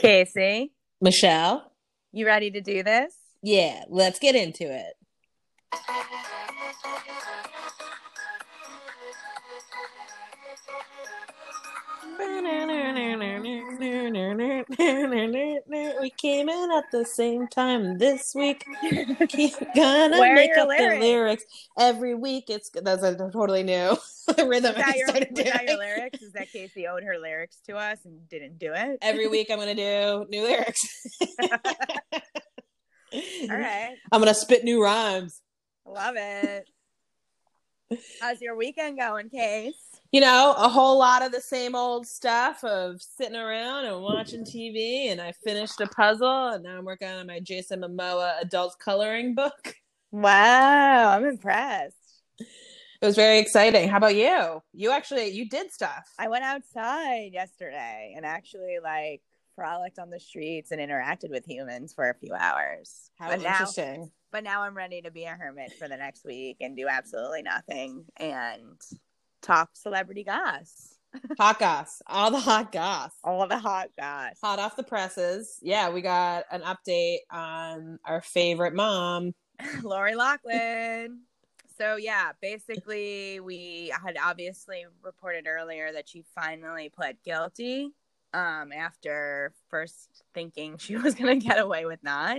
Casey, Michelle? you ready to do this? Yeah, let's get into it. We came in at the same time this week. Keep gonna Where make up lyrics? the lyrics every week. It's that's a totally new rhythm. Is that, your, was that your lyrics? Is that Casey owed her lyrics to us and didn't do it? Every week I'm gonna do new lyrics. All right. I'm gonna spit new rhymes. Love it. How's your weekend going, Case? You know, a whole lot of the same old stuff of sitting around and watching TV. And I finished a puzzle, and now I'm working on my Jason Momoa adult coloring book. Wow, I'm impressed. It was very exciting. How about you? You actually you did stuff. I went outside yesterday and actually like frolicked on the streets and interacted with humans for a few hours. How but now, interesting. but now I'm ready to be a hermit for the next week and do absolutely nothing and talk celebrity goss. hot goss, all the hot goss, All the hot goss. hot off the presses. Yeah, we got an update on our favorite mom. Lori Loughlin. So yeah, basically we had obviously reported earlier that she finally pled guilty um after first thinking she was going to get away with not.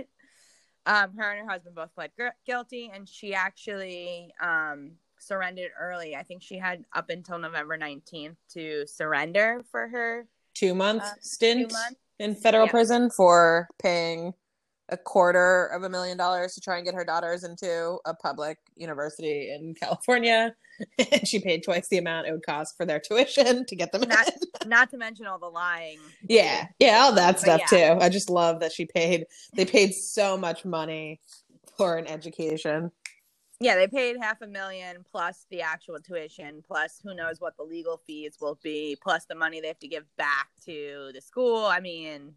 Um her and her husband both pled gu- guilty and she actually um surrendered early. I think she had up until November 19th to surrender for her Two month Uh, stint two months. in federal Yeah. prison for paying a quarter of a million dollars to try and get her daughters into a public university in California. and she paid twice the amount it would cost for their tuition to get them Not- in. Not to mention all the lying. Yeah, yeah, all that stuff yeah. too. I just love that she paid. They paid so much money for an education. Yeah, they paid half a million plus the actual tuition, plus who knows what the legal fees will be, plus the money they have to give back to the school. I mean,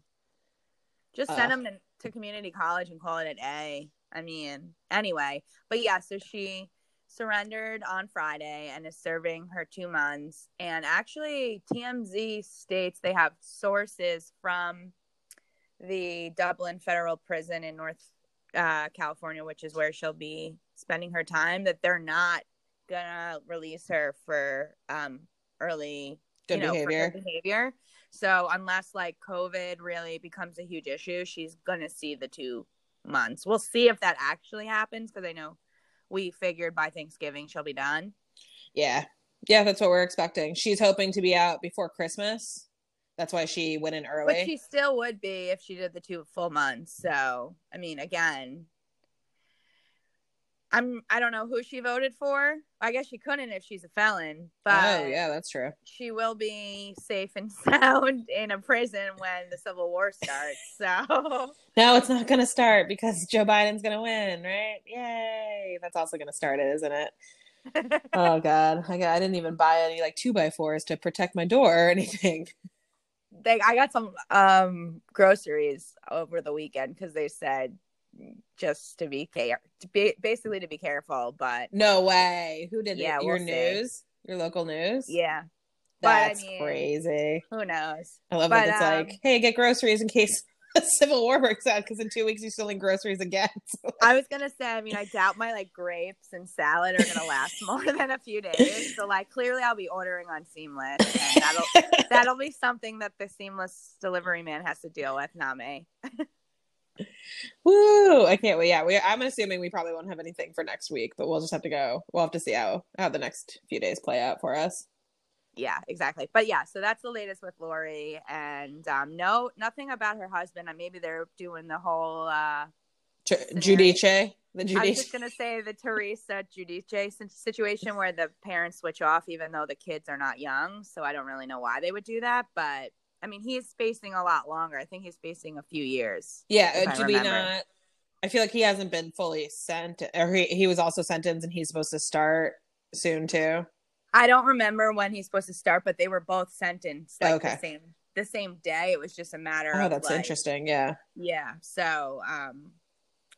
just send Ugh. them to, to community college and call it an A. I mean, anyway, but yeah, so she surrendered on Friday and is serving her two months. And actually, TMZ states they have sources from the Dublin Federal Prison in North uh, California, which is where she'll be spending her time, that they're not gonna release her for um, early Good you know, behavior. good behavior. So unless like COVID really becomes a huge issue, she's gonna see the two months. We'll see if that actually happens because I know we figured by Thanksgiving she'll be done. Yeah, yeah, that's what we're expecting. She's hoping to be out before Christmas. That's why she went in early. But she still would be if she did the two full months. So I mean, again, I'm I don't know who she voted for. I guess she couldn't if she's a felon, oh, but oh yeah, that's true. she will be safe and sound in a prison when the Civil War starts. So No, it's not going to start because Joe Biden's going to win, right? Yay! That's also going to start it, isn't it? oh God, I, I didn't even buy any like two by fours to protect my door or anything. They I got some um groceries over the weekend because they said just to be care to be basically to be careful, but No way. Who did Yeah, it? Your we'll see. news? Your local news? yeah, but I That's mean- crazy. who knows? I love But, that it's um, like, hey, get groceries in case civil war breaks out because in two weeks you're stealing groceries again. So, I was gonna say, I mean, I doubt my like grapes and salad are gonna last more than a few days. So like, clearly, I'll be ordering on Seamless, and that'll that'll be something that the Seamless delivery man has to deal with, not me. Woo! I can't wait. Yeah, we, I'm assuming we probably won't have anything for next week, but we'll just have to go. We'll have to see how how the next few days play out for us. Yeah, exactly. But yeah, so that's the latest with Lori, and um, no, nothing about her husband. And maybe they're doing the whole. uh Ch- Giudice, the I was just gonna say the Teresa Giudice situation where the parents switch off, even though the kids are not young. So I don't really know why they would do that, but I mean, he's facing a lot longer. I think he's facing a few years. Yeah, uh, do we not? I feel like he hasn't been fully sent, or he, he was also sentenced, and he's supposed to start soon too. I don't remember when he's supposed to start, but they were both sentenced like Okay. the same the same day. It was just a matter Oh, of that's like, interesting. Yeah, Yeah. So um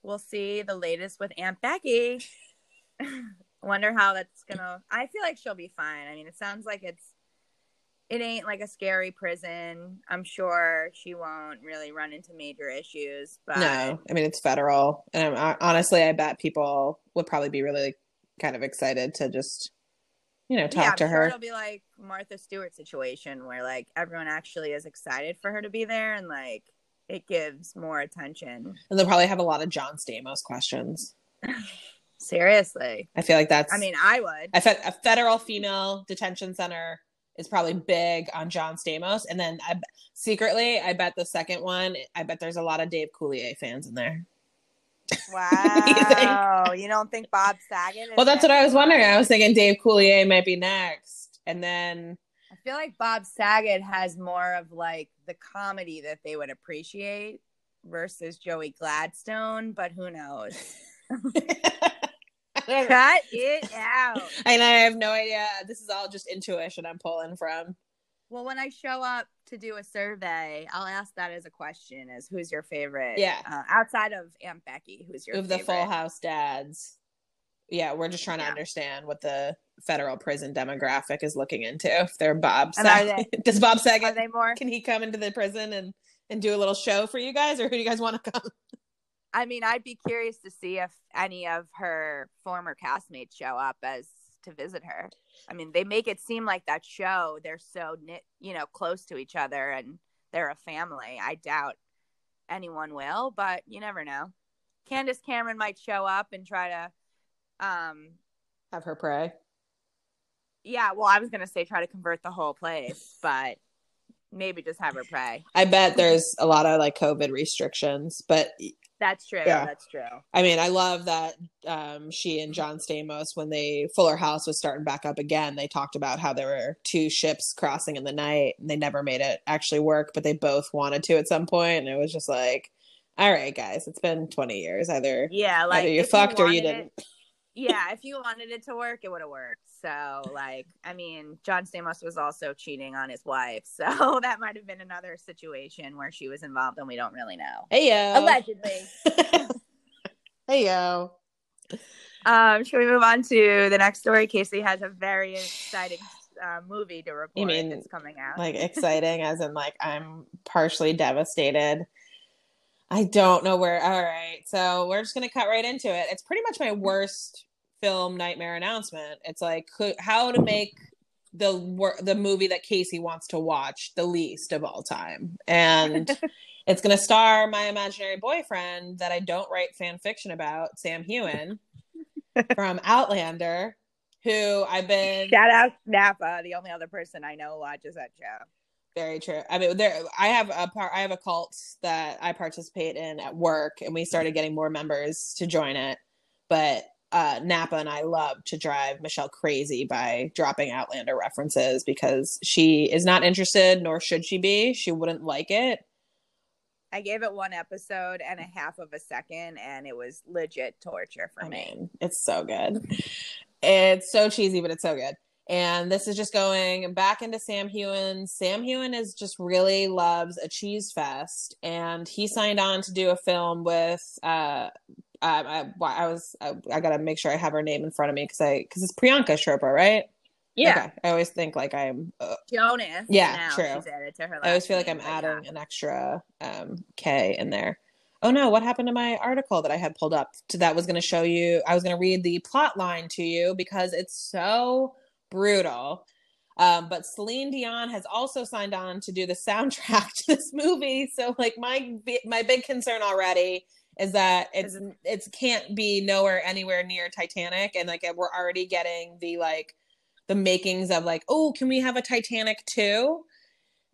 we'll see the latest with Aunt Becky. Wonder how that's gonna I feel like she'll be fine. I mean it sounds like it's it ain't like a scary prison. I'm sure she won't really run into major issues. But No, I mean it's federal, and I'm, honestly, I bet people would probably be really kind of excited to just, you know, talk yeah, to sure her. it'll be like Martha Stewart situation where like everyone actually is excited for her to be there and like it gives more attention. And they'll probably have a lot of John Stamos questions. Seriously. I feel like that's. I mean, I would. I fe- a federal female detention center is probably big on John Stamos, and then I, secretly, I bet the second one, I bet there's a lot of Dave Coulier fans in there. Wow. you, don't think Bob Saget? is Well, that's what I was wondering. I was thinking Dave Coulier might be next, and then I feel like Bob Saget has more of like the comedy that they would appreciate versus Joey Gladstone, but who knows? Cut it out. And I have no idea. This is all just intuition I'm pulling from. Well, when I show up to do a survey, I'll ask that as a question: "Is who's your favorite?" Yeah. uh, outside of Aunt Becky, who's your favorite of the? Full House dads. Yeah, we're just trying to understand what the federal prison demographic is looking into. If they're Bob are Saget, does Bob Saget? Are they more? can he come into the prison and and do a little show for you guys, or who do you guys want to come? I mean, I'd be curious to see if any of her former castmates show up as to visit her. I mean, they make it seem like that show they're so knit, you know, close to each other and they're a family. I doubt anyone will, but you never know. Candace Cameron might show up and try to um Have her pray. yeah, well, I was going to say try to convert the whole place, but maybe just have her pray. I bet there's a lot of like COVID restrictions, but That's true. Yeah. That's true. I mean, I love that um, she and John Stamos, when they Fuller House was starting back up again, they talked about how there were two ships crossing in the night, and they never made it actually work, but they both wanted to at some point, and it was just like, all right, guys, it's been 20 years. Either Yeah, like either you fucked or you didn't. it- yeah, if you wanted it to work, it would have worked. So, like, I mean, John Stamos was also cheating on his wife, so that might have been another situation where she was involved, and we don't really know. Hey yo, Allegedly. hey yo. Um, should we move on to the next story? Casey has a very exciting uh, movie to report You mean, that's coming out. like exciting as in like I'm partially devastated. I don't know where. All right, so we're just gonna cut right into it. It's pretty much my worst film nightmare announcement. It's like how to make the the movie that Casey wants to watch the least of all time, and it's gonna star my imaginary boyfriend that I don't write fan fiction about, Sam Heughan from Outlander, who I've been Shout out Napa, the only other person I know watches that show. Very true. I mean, there. I have a part. I have a cult that I participate in at work, and we started getting more members to join it. But uh, Napa and I love to drive Michelle crazy by dropping Outlander references because she is not interested, nor should she be. She wouldn't like it. I gave it one episode and a half of a second, and it was legit torture for I me. mean, it's so good. It's so cheesy, but it's so good. And this is just going back into Sam Heughan. Sam Heughan is just really loves a cheese fest, and he signed on to do a film with. Uh, I, I, I was I, I gotta make sure I have her name in front of me because I because it's Priyanka Chopra, right? Yeah, Okay. I always think like I'm. Uh, Jonas. Yeah, true. She's added to her. I always feel like I'm but yeah. adding an extra um, K in there. Oh no, what happened to my article that I had pulled up to that was going to show you? I was going to read the plot line to you because it's so brutal. Um, but Celine Dion has also signed on to do the soundtrack to this movie. So like my my big concern already is that it's it's can't be nowhere anywhere near Titanic, and like we're already getting the like the makings of like oh can we have a Titanic too?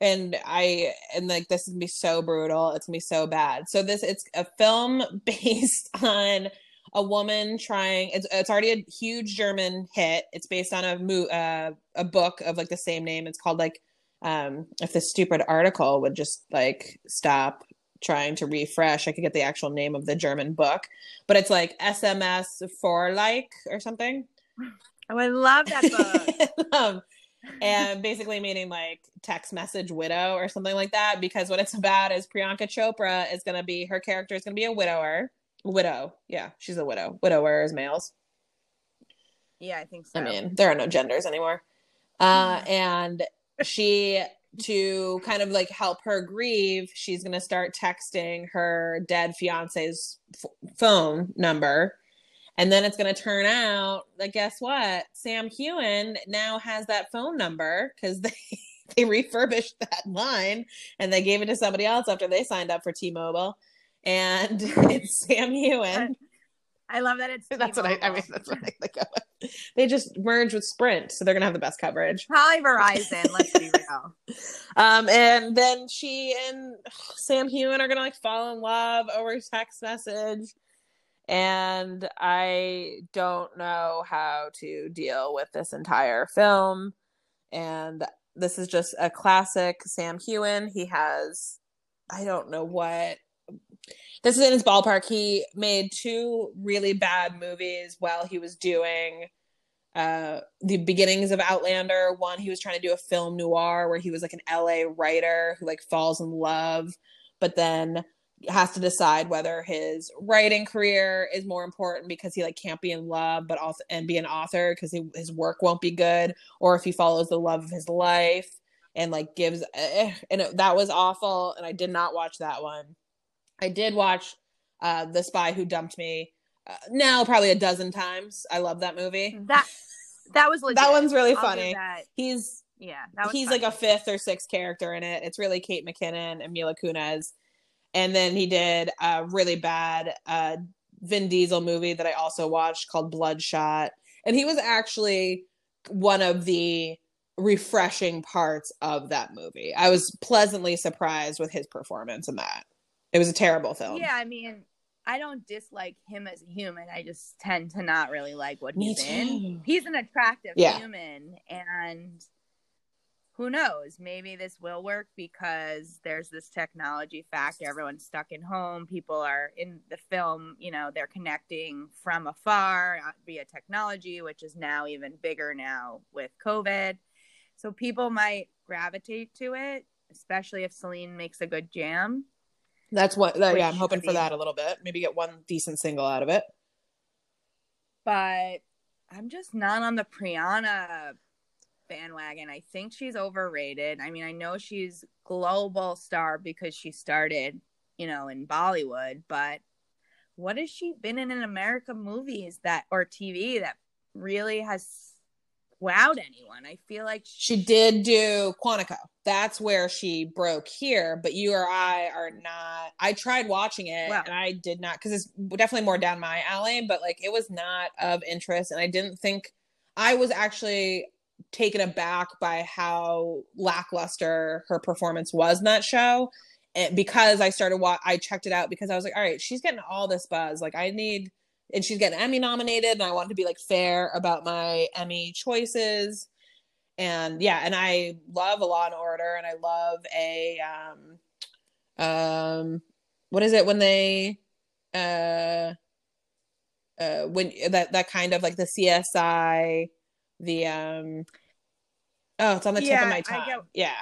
and I and like this is gonna be so brutal. It's gonna be so bad. So this it's a film based on a woman trying. It's it's already a huge German hit. It's based on a mo- uh, a book of like the same name. It's called like um if this stupid article would just like stop trying to refresh, I could get the actual name of the German book. But it's like SMS for like or something. Oh, I would love that book. um, and basically meaning like text message widow or something like that because what it's about is priyanka chopra is going to be her character is going to be a widower widow yeah she's a widow widower is males yeah, I think so. i mean there are no genders anymore uh and she to kind of like help her grieve, she's going to start texting her dead fiance's f- phone number. And then it's going to turn out that guess what? Sam Heughan now has that phone number because they they refurbished that line and they gave it to somebody else after they signed up for T-Mobile. And it's Sam Heughan. I love that it's. That's what I, I T-Mobile. mean. That's what I think of. They just merged with Sprint, so they're gonna have the best coverage. Probably Verizon. let's be real. Um, and then she and Sam Heughan are gonna like fall in love over text message. And I don't know how to deal with this entire film. And this is just a classic Sam Heughan. He has, I don't know what. This is in his ballpark. He made two really bad movies while he was doing uh the beginnings of Outlander. One he was trying to do a film noir where he was like an LA writer who like falls in love but then has to decide whether his writing career is more important because he like can't be in love but also and be an author because his work won't be good or if he follows the love of his life and like gives eh, and it, that was awful and I did not watch that one. I did watch uh The Spy Who Dumped Me uh, now probably a dozen times. I love that movie. That that was legit. That one's really funny. that- He's yeah, that he's funny. like a fifth or sixth character in it. It's really Kate McKinnon and Mila Kunis. And then he did a really bad uh, Vin Diesel movie that I also watched called Bloodshot. And he was actually one of the refreshing parts of that movie. I was pleasantly surprised with his performance in that. It was a terrible film. Yeah, I mean, I don't dislike him as a human. I just tend to not really like what Me he's in. He's an attractive Yeah. human, and who knows? Maybe this will work because there's this technology factor. Everyone's stuck in home. People are in the film. You know, they're connecting from afar uh, via technology, which is now even bigger now with COVID. So people might gravitate to it, especially if Celine makes a good jam. That's what that, yeah, I'm hoping for that a little bit. Maybe get one decent single out of it. but I'm just not on the Priyanka bandwagon. I think she's overrated. I mean, I know she's global star because she started, you know, in Bollywood, but what has she been in in America movies that or TV that really has wowed anyone? I feel like She did do Quantico. That's where she broke here, but you or I are not. I tried watching it Wow. and I did not because it's definitely more down my alley, but like it was not of interest. And I didn't think I was actually taken aback by how lackluster her performance was in that show. And because I started wa- I checked it out because I was like, all right, she's getting all this buzz. Like I need and she's getting Emmy nominated, and I want to be like fair about my Emmy choices. And yeah, and I love a Law and Order, and I love a um, um, what is it when they uh, uh, when that that kind of like the CSI, the um, oh, it's on the tip Yeah, of my tongue. Yeah,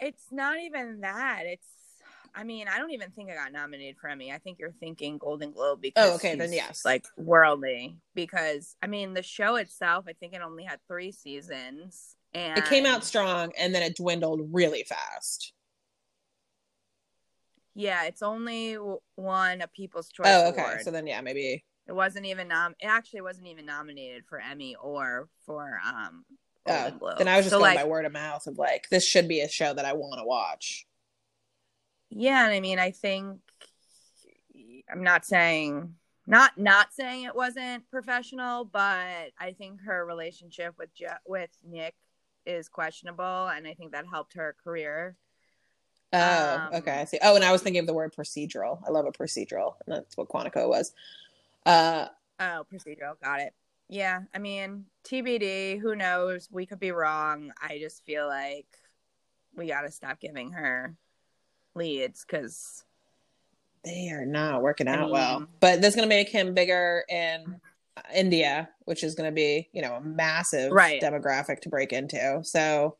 it's not even that. It's I mean, I don't even think I got nominated for Emmy. I think you're thinking Golden Globe because Oh, okay, then yes. like worldly. Because I mean, the show itself, I think it only had three seasons, and it came out strong, and then it dwindled really fast. Yeah, it's only won a People's Choice Oh, okay. Award. So then, yeah, maybe it wasn't even nom. It actually wasn't even nominated for Emmy or for um. Oh, Globe. then I was just So, going like, by word of mouth of like this should be a show that I want to watch. Yeah, and I mean, I think I'm not saying not not saying it wasn't professional, but I think her relationship with Je- with Nick is questionable, and I think that helped her career. Oh, Um, okay, I see. Oh, and I was thinking of the word procedural. I love a procedural, and that's what Quantico was. Uh, Oh, procedural, got it. Yeah, I mean, TBD. Who knows? We could be wrong. I just feel like we got to stop giving her leads because they are not working I out well, mean- but that's going to make him bigger in uh, India, which is going to be you know a massive Right. demographic to break into. So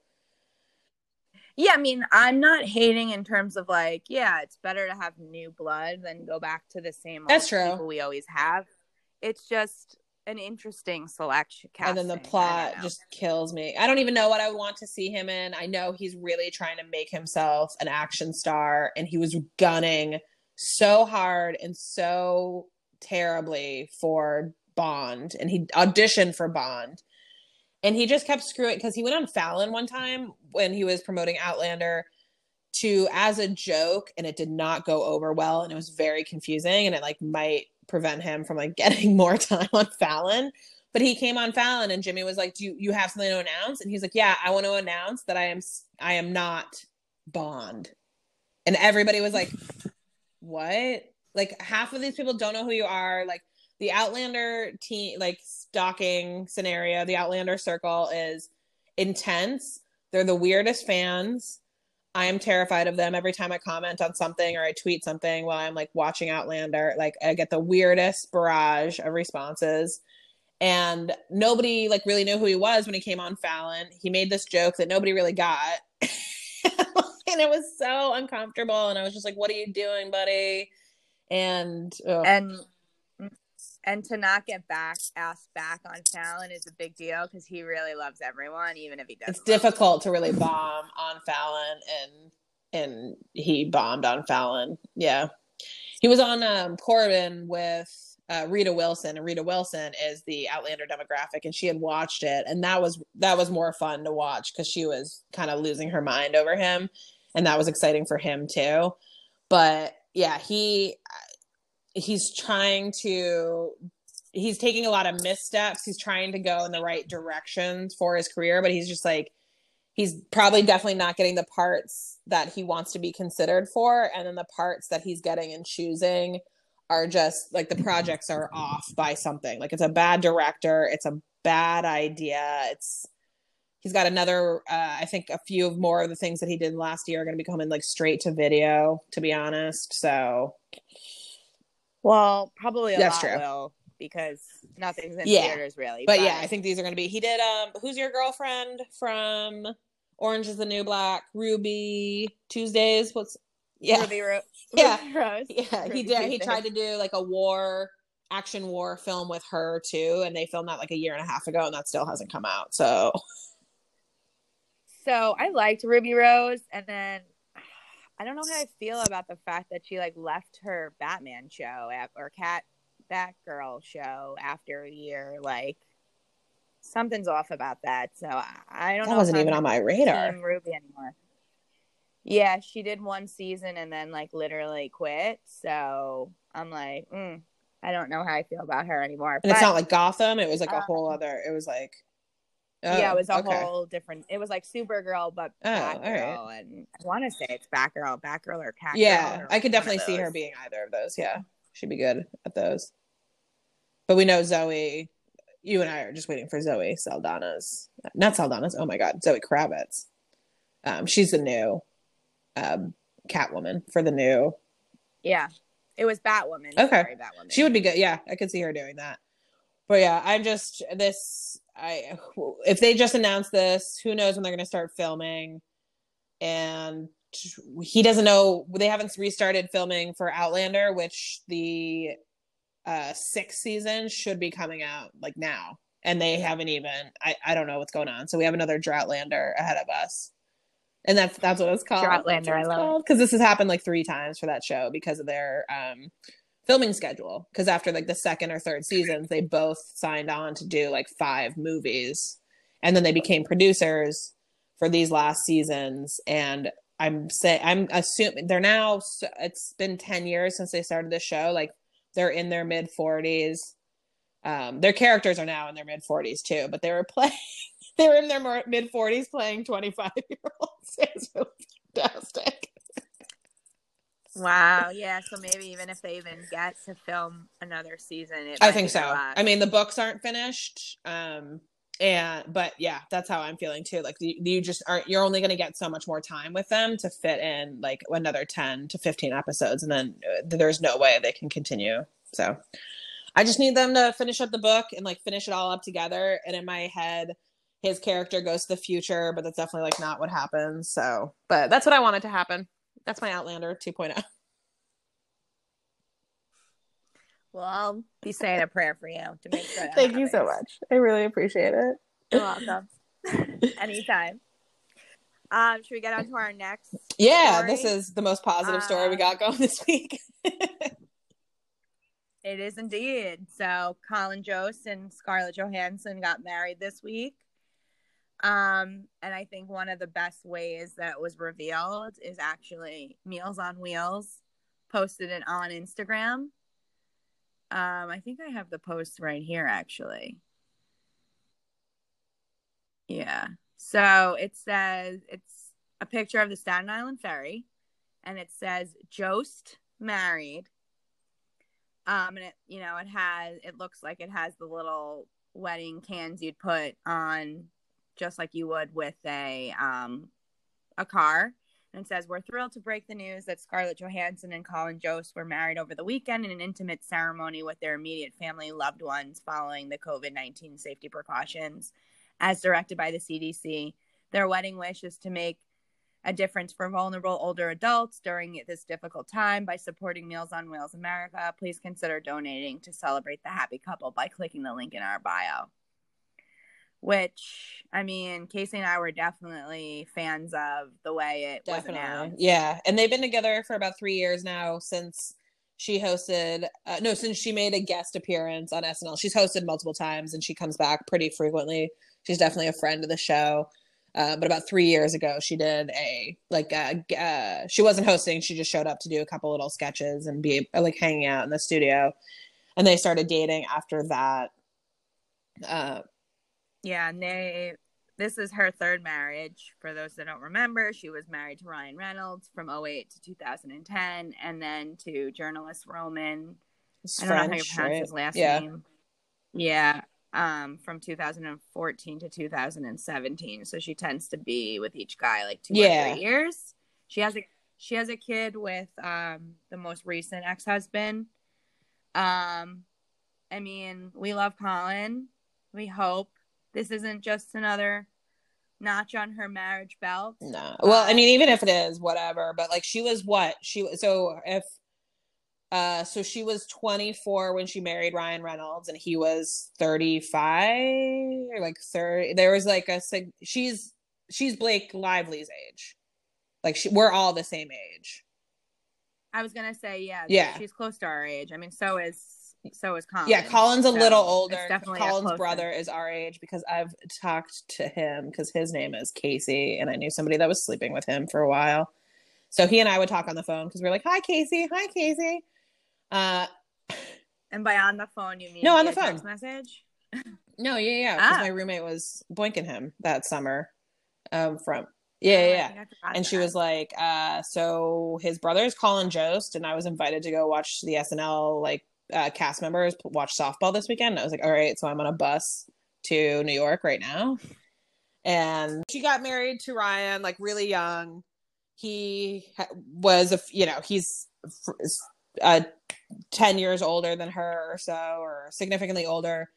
Yeah, I mean, I'm not hating in terms of like, yeah, it's better to have new blood than go back to the same old That's true. people we always have. It's just an interesting selection. and then the plot just kills me. I don't even know what I would want to see him in. I know he's really trying to make himself an action star, and he was gunning so hard and so terribly for Bond, and he auditioned for Bond, and he just kept screwing because he went on Fallon one time when he was promoting Outlander to as a joke and it did not go over well and it was very confusing and it like might prevent him from like getting more time on Fallon. But he came on Fallon and Jimmy was like do you, you have something to announce? And he's like yeah I want to announce that I am I am not Bond. And everybody was like what? Like half of these people don't know who you are. Like the Outlander team like stalking scenario the Outlander circle is intense. They're the weirdest fans I am terrified of them every time I comment on something or I tweet something while I'm like watching Outlander. Like I get the weirdest barrage of responses. And nobody like really knew who he was when he came on Fallon. He made this joke that nobody really got. and it was so uncomfortable. And I was just like, what are you doing, buddy? And, ugh. and and to not get back asked back on Fallon is a big deal because he really loves everyone, even if he doesn't. it's love them. difficult to really bomb on Fallon and and he bombed on Fallon. Yeah. He was on um Corden with uh, Rita Wilson and Rita Wilson is the Outlander demographic and she had watched it and that was that was more fun to watch cuz she was kind of losing her mind over him and that was exciting for him too. But yeah, he he's trying to he's taking a lot of missteps. He's trying to go in the right directions for his career, but he's just like he's probably definitely not getting the parts that he wants to be considered for and then the parts that he's getting and choosing are just like the projects are off by something. Like it's a bad director, it's a bad idea. It's he's got another uh, I think a few of more of the things that he did last year are going to be coming like straight to video to be honest. So Well, probably a That's lot true. will because nothing's in Yeah. theaters really. but yeah, I think these are going to be. He did. Um, who's your girlfriend from Orange Is the New Black? Ruby Tuesdays. What's yeah, Ruby Ro- Yeah. Rose. yeah. He Ruby did. He tried to do like a war action war film with her too, and they filmed that like a year and a half ago, and that still hasn't come out. So So I liked Ruby Rose, and then I don't know how I feel about the fact that she like left her Batman show af- or Cat Batgirl show after a year. Like something's off about that. So I, I don't that know. wasn't even on my radar. Ruby anymore. Yeah, she did one season and then like literally quit. So I'm like, mm, I don't know how I feel about her anymore. And it's not like Gotham. It was like a Um, whole other. It was like. Yeah, Oh, it was a okay. whole different. It was like Supergirl, but Oh, Batgirl, and I want to say it's Batgirl, Batgirl or Catgirl. Yeah, or I could definitely see her being either of those. Yeah, she'd be good at those. But we know Zoe. You and I are just waiting for Zoe Saldana's, not Saldana's. Oh my God, Zoe Kravitz. Um, she's the new um, Catwoman for the new. Yeah, it was Batwoman. Okay. Sorry, Batwoman. She would be good. Yeah, I could see her doing that. But yeah, I'm just this. I if they just announced this, who knows when they're going to start filming? And he doesn't know. They haven't restarted filming for Outlander, which the uh sixth season should be coming out like now, and they haven't even. I I don't know what's going on. So we have another Droughtlander ahead of us. And that's that's what it's called. Droughtlander, I love it. because this has happened like three times for that show because of their um filming schedule because after like the second or third seasons they both signed on to do like five movies. And then they became producers for these last seasons. And i'm say i'm assuming they're now it's been 10 years since they started the show. Like they're in their mid 40s um their characters are now in their mid 40s too but they were playing they were in their mid 40s playing 25 year olds it's really fantastic Wow. Yeah. So maybe even if they even get to film another season, it I think so. I mean, the books aren't finished. Um, and but yeah, that's how I'm feeling too. Like you, you just aren't. You're only going to get so much more time with them to fit in like another ten to fifteen episodes, and then uh, there's no way they can continue. So I just need them to finish up the book and like finish it all up together. And in my head, his character goes to the future, but that's definitely like not what happens. So, but that's what I wanted to happen. That's my Outlander oh. 2.0. Well, I'll be saying a prayer for you to make sure. that Thank you so much. I really appreciate it. You're welcome. Anytime. Um, should we get on to our next? Yeah, story? this is the most positive story we Um, got going this week. It is indeed. So Colin Jost and Scarlett Johansson got married this week. Um, and I think one of the best ways that was revealed is actually Meals on Wheels posted it on Instagram. Um, I think I have the post right here actually. Yeah. So it says it's a picture of the Staten Island ferry and it says Jost married um and it you know it has it looks like it has the little wedding cans you'd put on just like you would with a um a car and says we're thrilled to break the news that scarlett johansson and colin jost were married over the weekend in an intimate ceremony with their immediate family loved ones following the covid-19 safety precautions as directed by the cdc their wedding wish is to make a difference for vulnerable older adults during this difficult time by supporting Meals on Wheels America. Please consider donating to celebrate the happy couple by clicking the link in our bio. Which, I mean, Casey and I were definitely fans of the way it was Definitely. Yeah. And they've been together for about three years now since she hosted, uh, no, since she made a guest appearance on SNL. She's hosted multiple times and she comes back pretty frequently. She's definitely a friend of the show. Uh, but about three years ago, she did a like g- uh, she wasn't hosting. She just showed up to do a couple little sketches and be like hanging out in the studio. And they started dating after that. Uh, Yeah, and they this is her third marriage. For those that don't remember, she was married to Ryan Reynolds from 08 to 2010 and then to journalist Roman it's I don't know how you pronounce right? his last Yeah. name. Yeah, um, from 2014 to 2017. So she tends to be with each guy like two or three years. She has a she has a kid with um the most recent ex husband. Um, I mean, we love Colin. We hope this isn't just another notch on her marriage belt. No. Well, I mean, even if it is, whatever. But like, she was what? She was so if, uh, so she was 24 when she married Ryan Reynolds, and he was 35 or like 30. There was like a she's she's Blake Lively's age. Like she, we're all the same age. I was gonna say, yeah, Yeah. she's close to our age. I mean, so is so is Colin. Yeah, Colin's a So little older. Colin's brother is our age because I've talked to him because his name is Casey, and I knew somebody that was sleeping with him for a while. So he and I would talk on the phone because we are like, "Hi, Casey. Hi, Casey." Uh, And by on the phone, you mean No, on the phone. text message? no, yeah, yeah, because Ah. my roommate was boinking him that summer. Um, from yeah, Oh, yeah, yeah. forgot and she that. was like, uh, so his brother is Colin Jost, and I was invited to go watch the SNL like uh, cast members watch softball this weekend. And I was like, all right, so I'm on a bus to New York right now. And she got married to Ryan like really young. He was a, you know he's uh, ten years older than her or so, or significantly older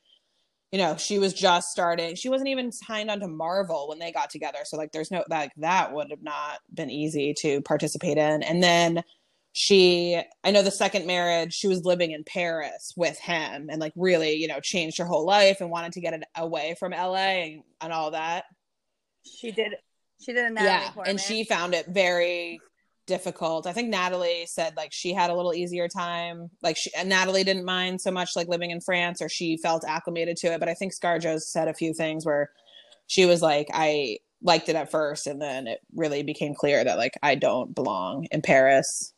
you know, she was just starting. She wasn't even signed onto Marvel when they got together. So like there's no like that would have not been easy to participate in. And then she I know the second marriage, she was living in Paris with him and like really, you know, changed her whole life and wanted to get it away from LA and, and all that. she did she did a Natalie yeah. Portman. And she found it very difficult. I think Natalie said like she had a little easier time. Like she, and Natalie didn't mind so much like living in France or she felt acclimated to it. But I think ScarJo said a few things where she was like, I liked it at first and then it really became clear that like I don't belong in Paris.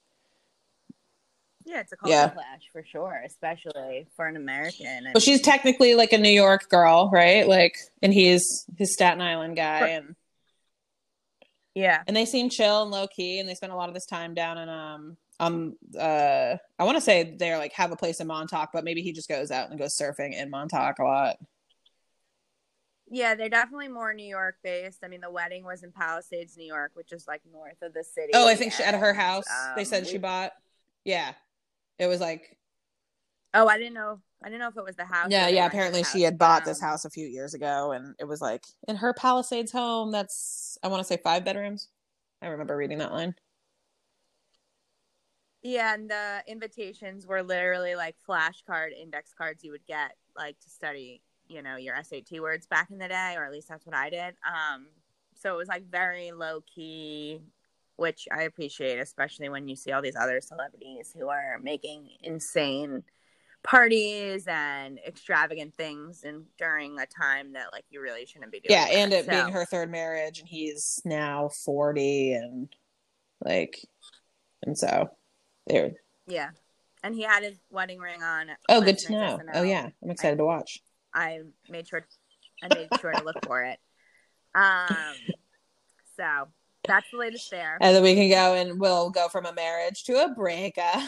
Yeah, it's a culture Yeah. clash for sure, especially for an American. But she's technically like a New York girl, right? Like and he's his Staten Island guy For- and yeah, and they seem chill and low key and they spend a lot of this time down in um um uh I want to say they're like have a place in Montauk but maybe he just goes out and goes surfing in Montauk a lot. yeah, they're definitely more New York based. I mean, the wedding was in Palisades, New York, which is like north of the city. Oh, I think she, at her house they um, said she bought. Yeah. It was like Oh, I didn't know. I didn't know if it was the house. yeah, yeah, apparently she had bought this Um, house a few years ago and it was like in her Palisades home that's I want to say 5 bedrooms. I remember reading that line. Yeah, and the invitations were literally like flashcard index cards you would get like to study, you know, your SAT words back in the day, or at least that's what I did. Um, so it was like very low key, which I appreciate, especially when you see all these other celebrities who are making insane parties and extravagant things and during a time that like you really shouldn't be doing. Yeah, that. and it So- being her third marriage, and he's now forty, and like, and so they're Yeah. And he had his wedding ring on. oh, good to know. night's Oh yeah, I'm excited to watch. I made sure I made sure to look for it. Um so that's the latest there. And then we can go and we'll go from a marriage to a breakup.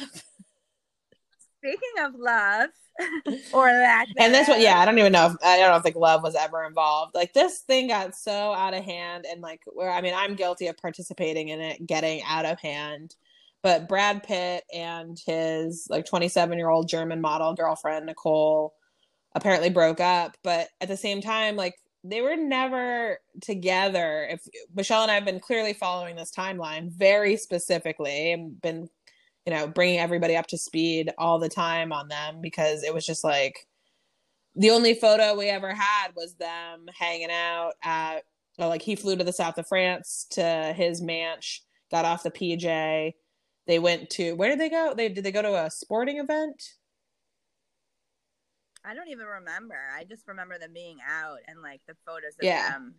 Speaking of love or that And this one, yeah, I don't even know. If, I don't think love was ever involved. Like this thing got so out of hand, and like where I mean, I'm guilty of participating in it getting out of hand. But Brad Pitt and his like 27 year old German model girlfriend Nicole apparently broke up. But at the same time, like they were never together. If Michelle and I have been clearly following this timeline very specifically, and been you know bringing everybody up to speed all the time on them because it was just like the only photo we ever had was them hanging out at well, like he flew to the south of France to his manch, got off the PJ. They went to where did they go? They did they go to a sporting event? I don't even remember. I just remember them being out and like the photos of Yeah. them.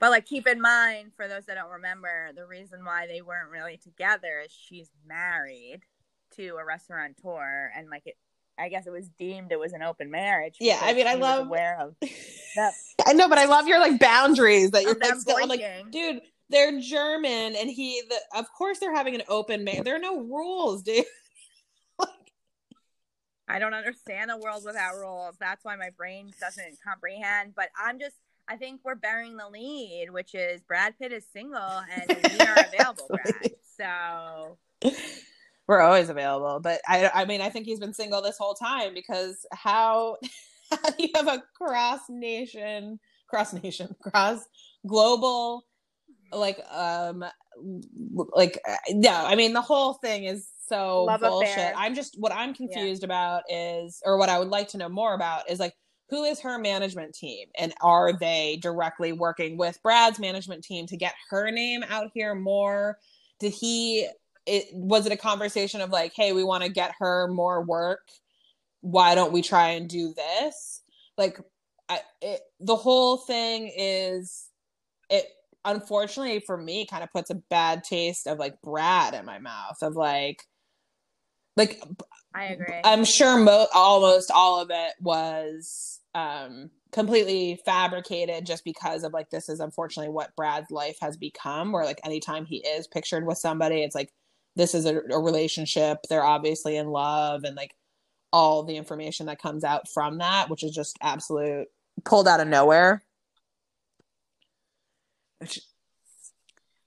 But like keep in mind for those that don't remember, the reason why they weren't really together is she's married to a restaurateur and like it I guess it was deemed it was an open marriage. Yeah, I mean, I love- aware of that I know, but I love your like boundaries that you're like, still, I'm like, dude, they're German, and he, the, of course, they're having an open man. There are no rules, dude. I don't understand a world without rules. That's why my brain doesn't comprehend. But I'm just, I think we're bearing the lead, which is Brad Pitt is single and we are available, Brad. So We're always available, but I, I mean, I think he's been single this whole time because how, how do you have a cross nation, cross nation, cross global, like, um, like, uh, no, I mean, the whole thing is so Love bullshit. affair. I'm just, what I'm confused about is, or what I would like to know more about is like, who is her management team and are they directly working with Brad's management team to get her name out here more? Did he it was it a conversation of like hey we want to get her more work why don't we try and do this like I, it, the whole thing is it unfortunately for me kind of puts a bad taste of like brad in my mouth of like like I agree. i'm sure mo- almost all of it was um completely fabricated just because of like this is unfortunately what brad's life has become where like anytime he is pictured with somebody it's like this is a, a relationship they're obviously in love and like all the information that comes out from that which is just absolute pulled out of nowhere Which-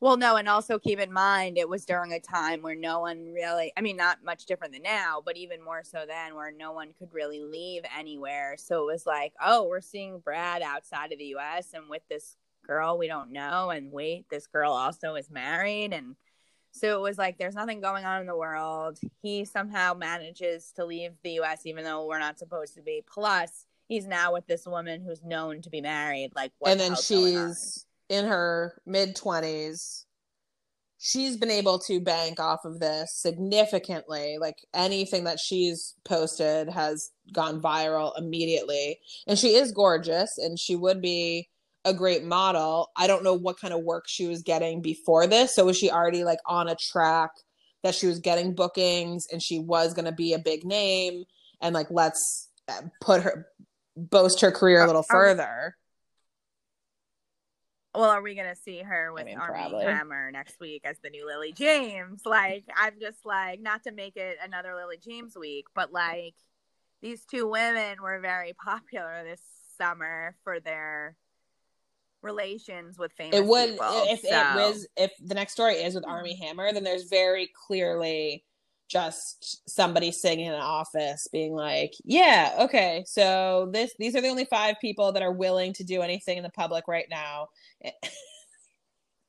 Well, no, and also keep in mind it was during a time where no one really, I mean, not much different than now, but even more so then, where no one could really leave anywhere. So it was like, oh, we're seeing Brad outside of the US and with this girl we don't know. And wait, this girl also is married. And so it was like, there's nothing going on in the world. He somehow manages to leave the US, even though we're not supposed to be. Plus, he's now with this woman who's known to be married. Like, what and the then hell's going on? she's in her mid 20s she's been able to bank off of this significantly. Like anything that she's posted has gone viral immediately. And she is gorgeous and she would be a great model. I don't know what kind of work she was getting before this. So was she already like on a track that she was getting bookings and she was going to be a big name? And like let's uh, put her boast her career a little Are- are we- further Well, are we gonna see her with mean, Armie. Hammer next week as the new Lily James? Like, I'm just like, not to make it another Lily James week, but like, these two women were very popular this summer for their relations with famous it would people. if so, it was if the next story is with mm-hmm. Armie Hammer, then there's very clearly just somebody sitting in an office being like, "Yeah, okay, so this these are the only five people that are willing to do anything in the public right now."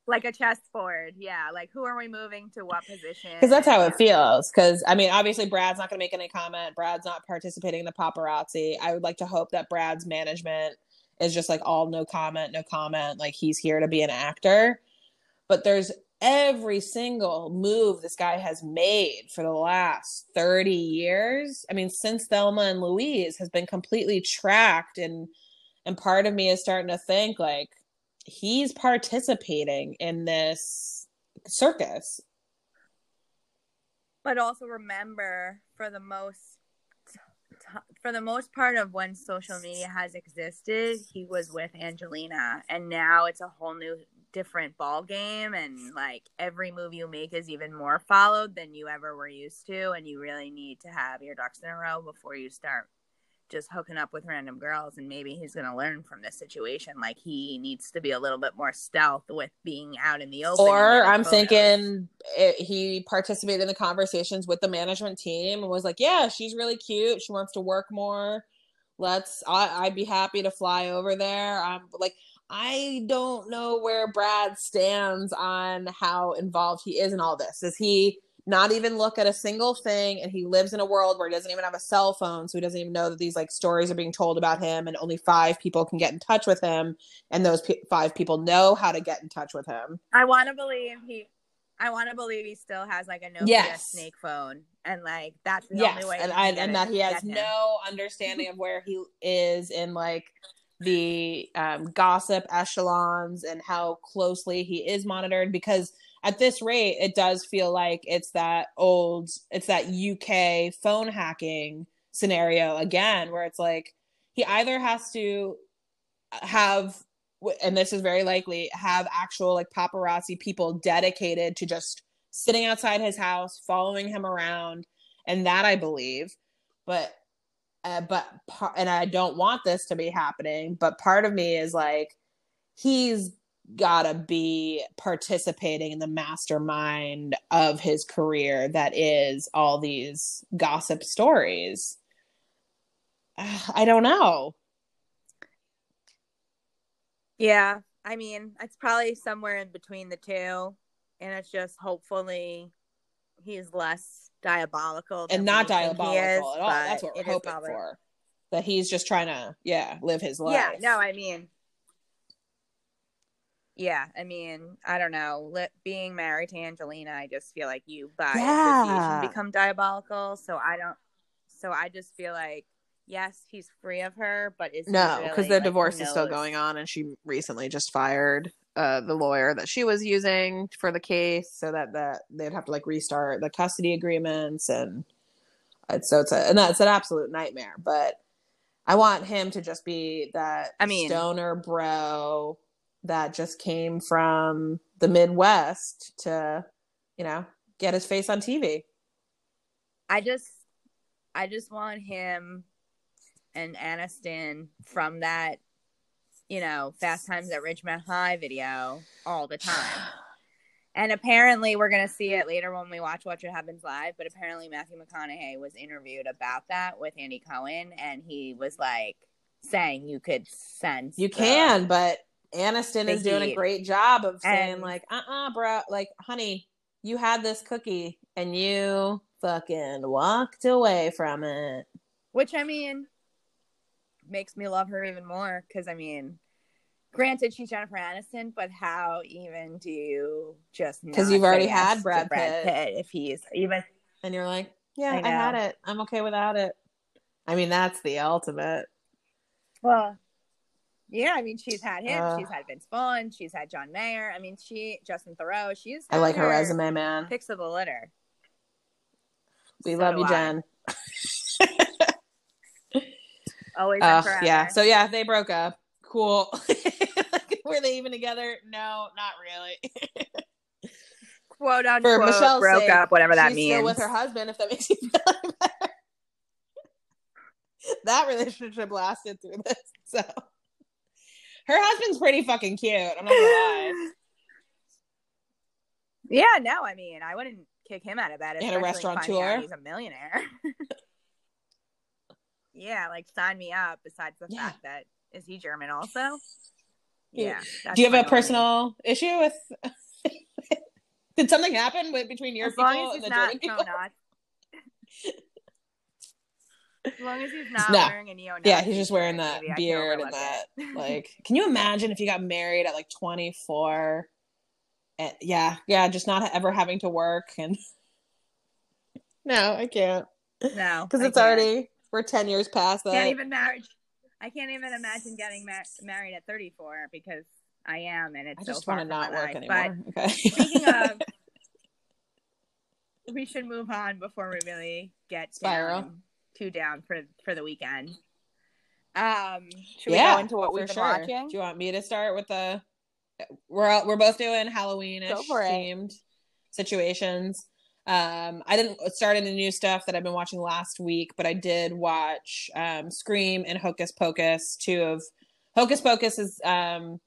like a chessboard. Yeah, like who are we moving to what position? Because that's how it feels. Because I mean, obviously, Brad's not going to make any comment. Brad's not participating in the paparazzi. I would like to hope that Brad's management is just like all no comment, no comment. Like he's here to be an actor. But there's every single move this guy has made for the last 30 years. I mean, since Thelma and Louise has been completely tracked and and part of me is starting to think like he's participating in this circus. But also remember for the most for the most part of when social media has existed, he was with Angelina and now it's a whole new different ball game and like every move you make is even more followed than you ever were used to and you really need to have your ducks in a row before you start just hooking up with random girls and maybe he's going to learn from this situation. Like he needs to be a little bit more stealth with being out in the open or i'm photos. thinking it, he participated in the conversations with the management team and was like yeah she's really cute. She wants to work more. Let's I, i'd be happy to fly over there. I'm like I don't know where Brad stands on how involved he is in all this. Does he not even look at a single thing and he lives in a world where he doesn't even have a cell phone so he doesn't even know that these like stories are being told about him and only five people can get in touch with him and those p- five people know how to get in touch with him i want to believe he i want to believe he still has like a nokia yes. snake phone and like that's the yes. only way and, I, and that he has no understanding of where he is in like the um, gossip echelons and how closely he is monitored because at this rate, it does feel like it's that old, it's that UK phone hacking scenario again, where it's like he either has to have, and this is very likely, have actual like paparazzi people dedicated to just sitting outside his house, following him around, and that I believe. But, uh, but, and I don't want this to be happening, but part of me is like, he's gotta be participating in the mastermind of his career that is all these gossip stories. I don't know. Yeah, I mean, it's probably somewhere in between the two, and it's just hopefully he's less diabolical and not diabolical is, at all. That's what we're hoping probably... for. That he's just trying to, yeah, live his life. Yeah, no, I mean, yeah, I mean, I don't know. Let, being married to Angelina, I just feel like you by yeah. association become diabolical. So I don't. So I just feel like yes, he's free of her, but is no because really, their like, divorce is still going on, and she recently just fired uh, the lawyer that she was using for the case, so that that they'd have to like restart the custody agreements, and so it's a and that's an absolute nightmare. But I want him to just be that I mean stoner bro that just came from the Midwest to, you know, get his face on TV. I just I just want him and Aniston from that, you know, Fast Times at Ridgemont High video all the time. and apparently we're gonna see it later when we watch Watch What Happens Live, but apparently Matthew McConaughey was interviewed about that with Andy Cohen and he was like saying you could sense You can, but Aniston is doing a great job of saying and, like, "Uh, uh-uh, uh bro, like, honey, you had this cookie and you fucking walked away from it." Which I mean, makes me love her even more because I mean, granted she's Jennifer Aniston, but how even do you just because you've already had Brad, Brad Pitt. Pitt. if he's even and you're like, yeah, I, I had it, I'm okay without it. I mean, that's the ultimate. Well, yeah, I mean, she's had him. Uh, she's had Vince Vaughn. She's had John Mayer. I mean, she Justin Theroux. She's. I like her, her resume, man. Picks of the litter. We so love you, Jen. Always. Uh, yeah. So yeah, they broke up. Cool. Were they even together? No, not really. Quote unquote. For Michelle's broke sake, up, whatever that means. Still with her husband, if that makes you feel better. that relationship lasted through this. So her husband's pretty fucking cute. I'm not gonna lie. Yeah, no, I mean, I wouldn't kick him out of bed. In a restaurant tour. He's a millionaire. yeah, like sign me up. Besides the yeah. fact that is he German also? Yeah. Do you have a that's my personal issue with? Did something happen with between your As people long as and the not Jordan people? neo-Nazi. As long as he's not No. wearing a neo Yeah, he's just wearing that beard and that. Like, Like, can you imagine if you got married at like 24? And, yeah, yeah, just not ever having to work and. No, I can't no, because it's can't. already we're 10 years past that. can't even marriage. I can't even imagine getting mar- married at 34 because I am, and it's I just far want to not work life. anymore. okay. Speaking of, we should move on before we really get Spiral. down, too down for for the weekend. Um, should yeah, we go into what we've been sure. watching? Do you want me to start with the? We're all, we're both doing Halloween Go for it. themed situations. Um, I didn't start any new stuff that I've been watching last week, but I did watch um, Scream and Hocus Pocus. Two of Hocus Pocus is um,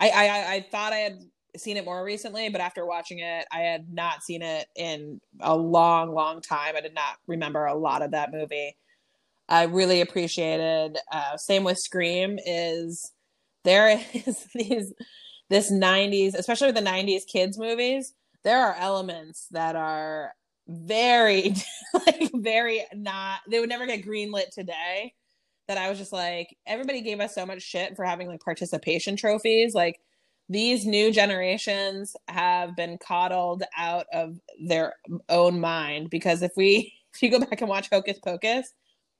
I, I I- thought I had seen it more recently, but after watching it, I had not seen it in a long, long time. I did not remember a lot of that movie. I really appreciated. Uh, same with Scream is there is these this 90s, especially the 90s kids movies, there are elements that are very like very not they would never get greenlit today that I was just like everybody gave us so much shit for having like participation trophies. Like these new generations have been coddled out of their own mind because if we if you go back and watch Hocus Pocus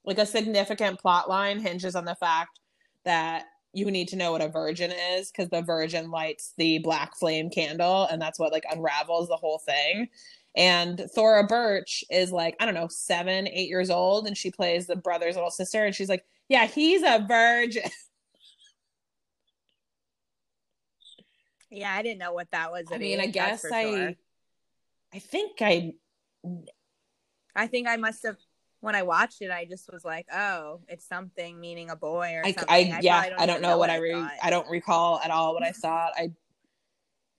like a significant plot line hinges on the fact that you need to know what a virgin is because the virgin lights the black flame candle and that's what like unravels the whole thing and thora birch is like i don't know seven eight years old and she plays the brother's little sister and she's like yeah he's a virgin Yeah, I didn't know what that was. i mean i age, guess i sure. i think i I think I must have when I watched it. I just was like, "Oh, it's something meaning a boy or I, something." I, yeah, probably I don't even know what I I re- I don't recall at all what I thought. I,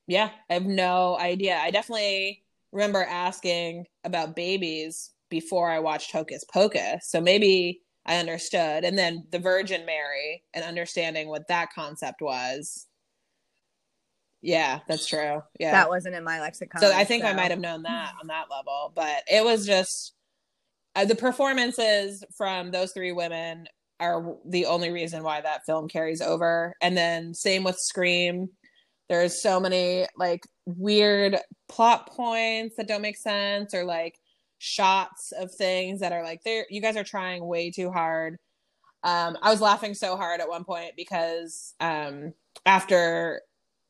yeah, I have no idea. I definitely remember asking about babies before I watched Hocus Pocus, so maybe I understood. And then the Virgin Mary and understanding what that concept was. Yeah, that's true. Yeah, That wasn't in my lexicon. so I think I might have known that on that level, but it was just uh, the performances from those three women are the only reason why that film carries over. And then same with Scream. There's so many like weird plot points that don't make sense or like shots of things that are like there you guys are trying way too hard. Um I was laughing so hard at one point because um after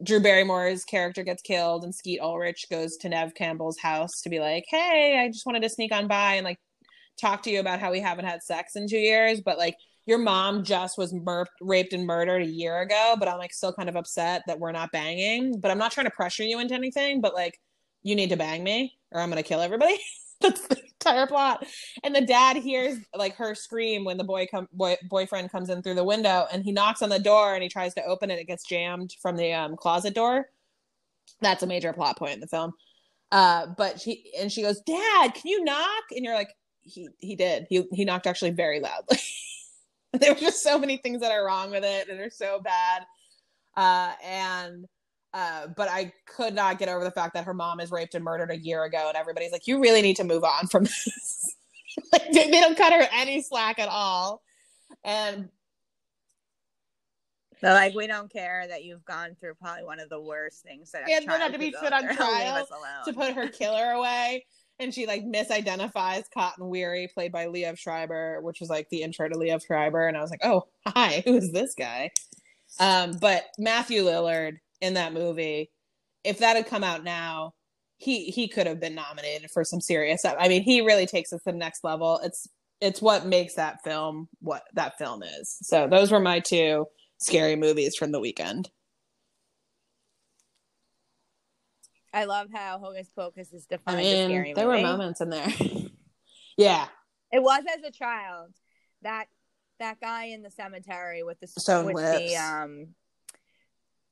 Drew Barrymore's character gets killed and Skeet Ulrich goes to Nev Campbell's house to be like, "Hey, I just wanted to sneak on by and like talk to you about how we haven't had sex in 2 years, but like your mom just was mur- raped and murdered a year ago, but I'm like still kind of upset that we're not banging, but I'm not trying to pressure you into anything, but like you need to bang me or I'm to kill everybody." That's the entire plot. And the dad hears like her scream when the boy come boy, boyfriend comes in through the window and he knocks on the door and he tries to open it. It gets jammed from the um, closet door. That's a major plot point in the film. Uh, but she and she goes, "Dad, can you knock?" And you're like, "He he did. He he knocked actually very loudly." there were just so many things that are wrong with it and they're so bad. Uh, and uh, but I could not get over the fact that her mom is raped and murdered a year ago, and everybody's like, "You really need to move on from this." like they, they don't cut her any slack at all, and They're like, we don't care that you've gone through probably one of the worst things that a Yeah, then have to be put on trial Leave us alone. to put her killer away. And she like misidentifies Cotton Weary, played by Liev Schreiber, which was like the intro to Liev Schreiber. And I was like, oh, hi, who is this guy? Um, but Matthew Lillard in that movie, if that had come out now, he he could have been nominated for some serious. I mean, he really takes it to the next level. It's it's what makes that film what that film is. So those were my two scary movies from the weekend. I love how Hocus Pocus is I defined as scary mean, there were moments in there. yeah, It was as a child that that guy in the cemetery with the Sewn with lips. the um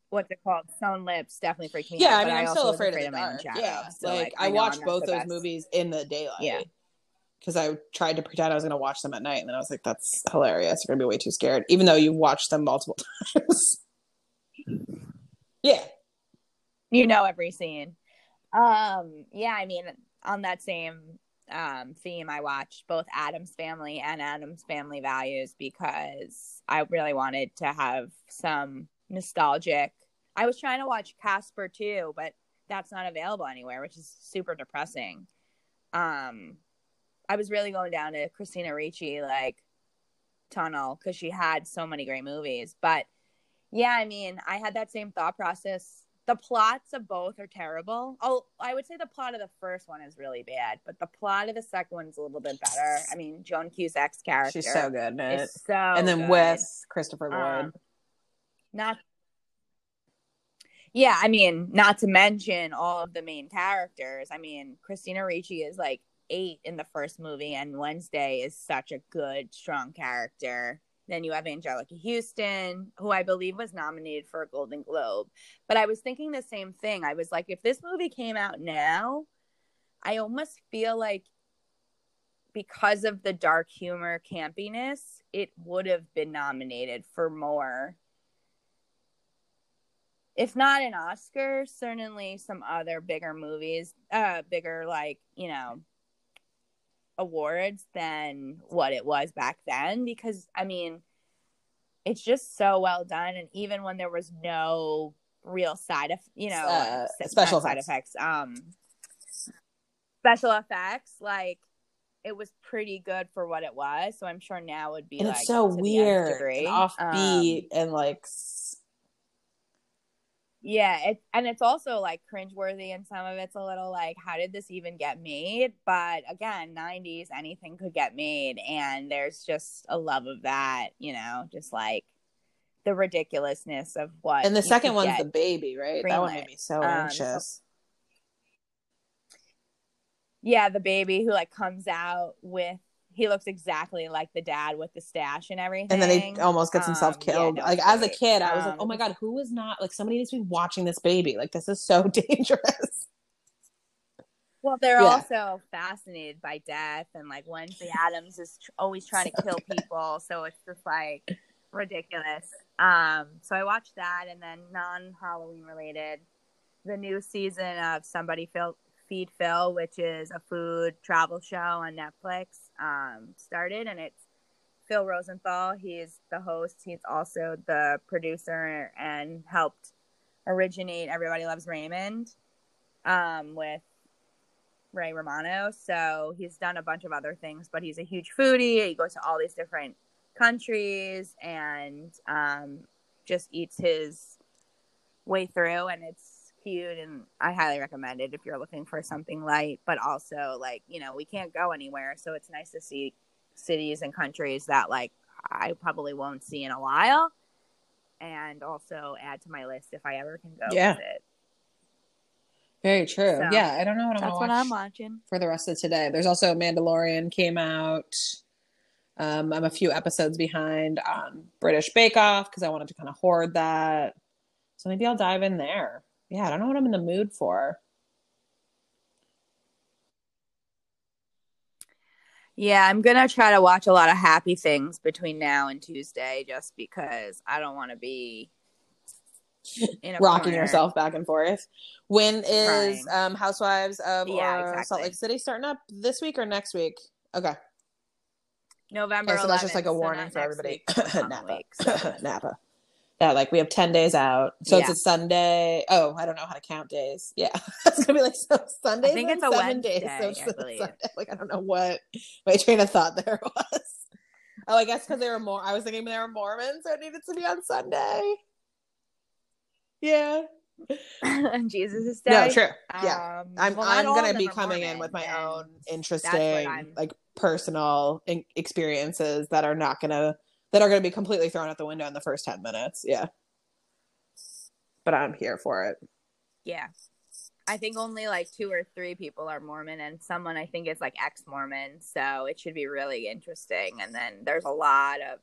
what's it called sewn lips definitely freaked me yeah. out. I mean, I'm also still was afraid, of the dark. shadow. Yeah, So, like, I I, watched both those best. movies in the daylight. Yeah. because I tried to pretend I was going to watch them at night, and then I was like, "That's hilarious. You're going to be way too scared," even though you watched them multiple times. Yeah. You know every scene. Um, yeah, I mean, on that same um, theme, I watched both Addams Family and Addams Family Values because I really wanted to have some nostalgic. I was trying to watch Casper too, but that's not available anywhere, which is super depressing. Um, I was really going down to Christina Ricci like tunnel because she had so many great movies. But yeah, I mean, I had that same thought process. The plots of both are terrible. Oh, I would say the plot of the first one is really bad, but the plot of the second one's a little bit better. I mean, Joan Cusack's character, She's so good in it. is so and then good. with Christopher Lloyd. Um, not yeah i mean not to mention all of the main characters i mean christina ricci is like eight in the first movie and wednesday is such a good strong character then you have anjelica huston who i believe was nominated for a golden globe. But i was thinking the same thing. I was like if this movie came out now i almost feel like because of the dark humor campiness it would have been nominated for more. If not an Oscar, certainly some other bigger movies, uh, bigger like you know awards than what it was back then. Because I mean, it's just so well done, and even when there was no real side of you know Uh, special side effects. um, special effects like. It was pretty good for what it was, so I'm sure now would be and like it's so to the nth weird and Um, offbeat and like Yeah, it, and it's also like cringeworthy, and some of it's a little like, how did this even get made? But again, 90s, anything could get made, and there's just a love of that, you know, just like the ridiculousness of what. and the second one's the baby right that one made me so Um, anxious yeah, the baby who like comes out with. He looks exactly like the dad with the stash and everything. and then he almost gets himself Um, yeah, killed no, like it's as a great. kid i was like Um, oh my god who is not like somebody needs to be watching this baby like this is so dangerous Well, they're Yeah. also fascinated by death, and like Wednesday Addams is tr- always trying to kill people, so it's just like ridiculous. Um, so I watched that, and then non Halloween related, the new season of Somebody Phil, Feed Phil, which is a food travel show on Netflix, um, started, and it's Phil Rosenthal. He's the host. He's also the producer and helped originate Everybody Loves Raymond um, with Ray Romano. So he's done a bunch of other things, but he's a huge foodie. He goes to all these different countries and um, just eats his way through, and it's cute. And I highly recommend it if you're looking for something light, but also like you know we can't go anywhere, so it's nice to see cities and countries that like I probably won't see in a while. And also add to my list if I ever can go Yeah. visit. very true So, yeah i don't know what i'm That's gonna what I'm watching. for the rest of today there's also mandalorian came out um, i'm a few episodes behind on british bake off because i wanted to kind of hoard that so maybe i'll dive in there yeah i don't know what i'm in the mood for Yeah, I'm gonna try to watch a lot of happy things between now and Tuesday, just because I don't want to be rocking corner. yourself back and forth. When is um, Housewives of Yeah, exactly. Salt Lake City starting up this week or next week? Okay, November. okay, so that's just like a warning not for everybody. week, Napa, week, so. Napa. That like we have ten days out, so it's a Sunday. Oh, I don't know how to count days. Yeah, it's gonna be like so Sundays. I think it's a seven days. So Wednesday, it's I. Sunday. Like I don't know what my train of thought there was. Oh, I guess because they were more. I was thinking they were Mormons, so it needed to be on Sunday. Yeah. and Jesus' day. No, true. Yeah. Um, I'm well, I'm gonna be are coming in with my own interesting, like personal in- experiences that are not gonna that are gonna be completely thrown out the window in the first ten minutes. Yeah, but I'm here for it. Yeah. I think only like two or three people are Mormon, and someone I think is like ex Mormon. So it should be really interesting. And then there's a lot of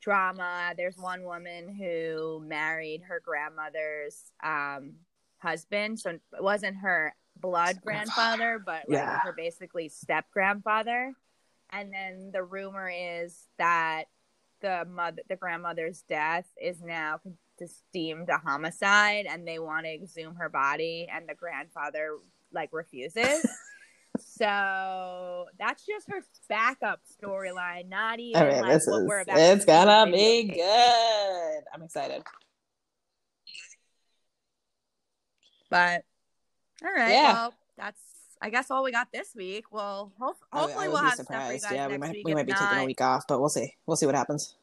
drama. There's one woman who married her grandmother's um, husband. So it wasn't her blood grandfather, but like Yeah. her basically step grandfather. And then the rumor is that the mother, the grandmother's death is now just deemed a homicide and they want to exhume her body and the grandfather like refuses. so that's just her backup storyline, not even I mean, like this what is we're about. it's gonna be good. I'm excited. But all right, Yeah. well, that's I guess all we got this week. Well, I- hopefully I would we'll have stuff for you surprised. Yeah, we next might week. we might be taking a week off, but we'll see. We'll see what happens.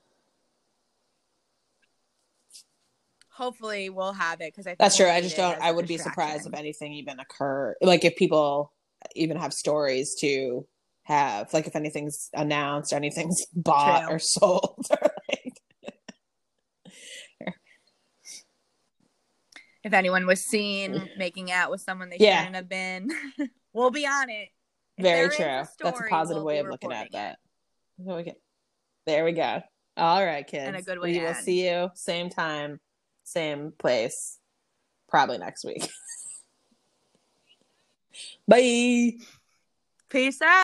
Hopefully we'll have it because I. That's true. I just don't. I would be surprised if anything even occur. Like if people even have stories to have, like if anything's announced, or anything's bought True. or sold, or like If anyone was seen making out with someone they Yeah. shouldn't have been, we'll be on it. If very true. a That's a positive we'll way of looking at it. that. Can- There we go. All right, kids. And a good way We will end. see you same time, same place, probably next week. Bye. Peace out.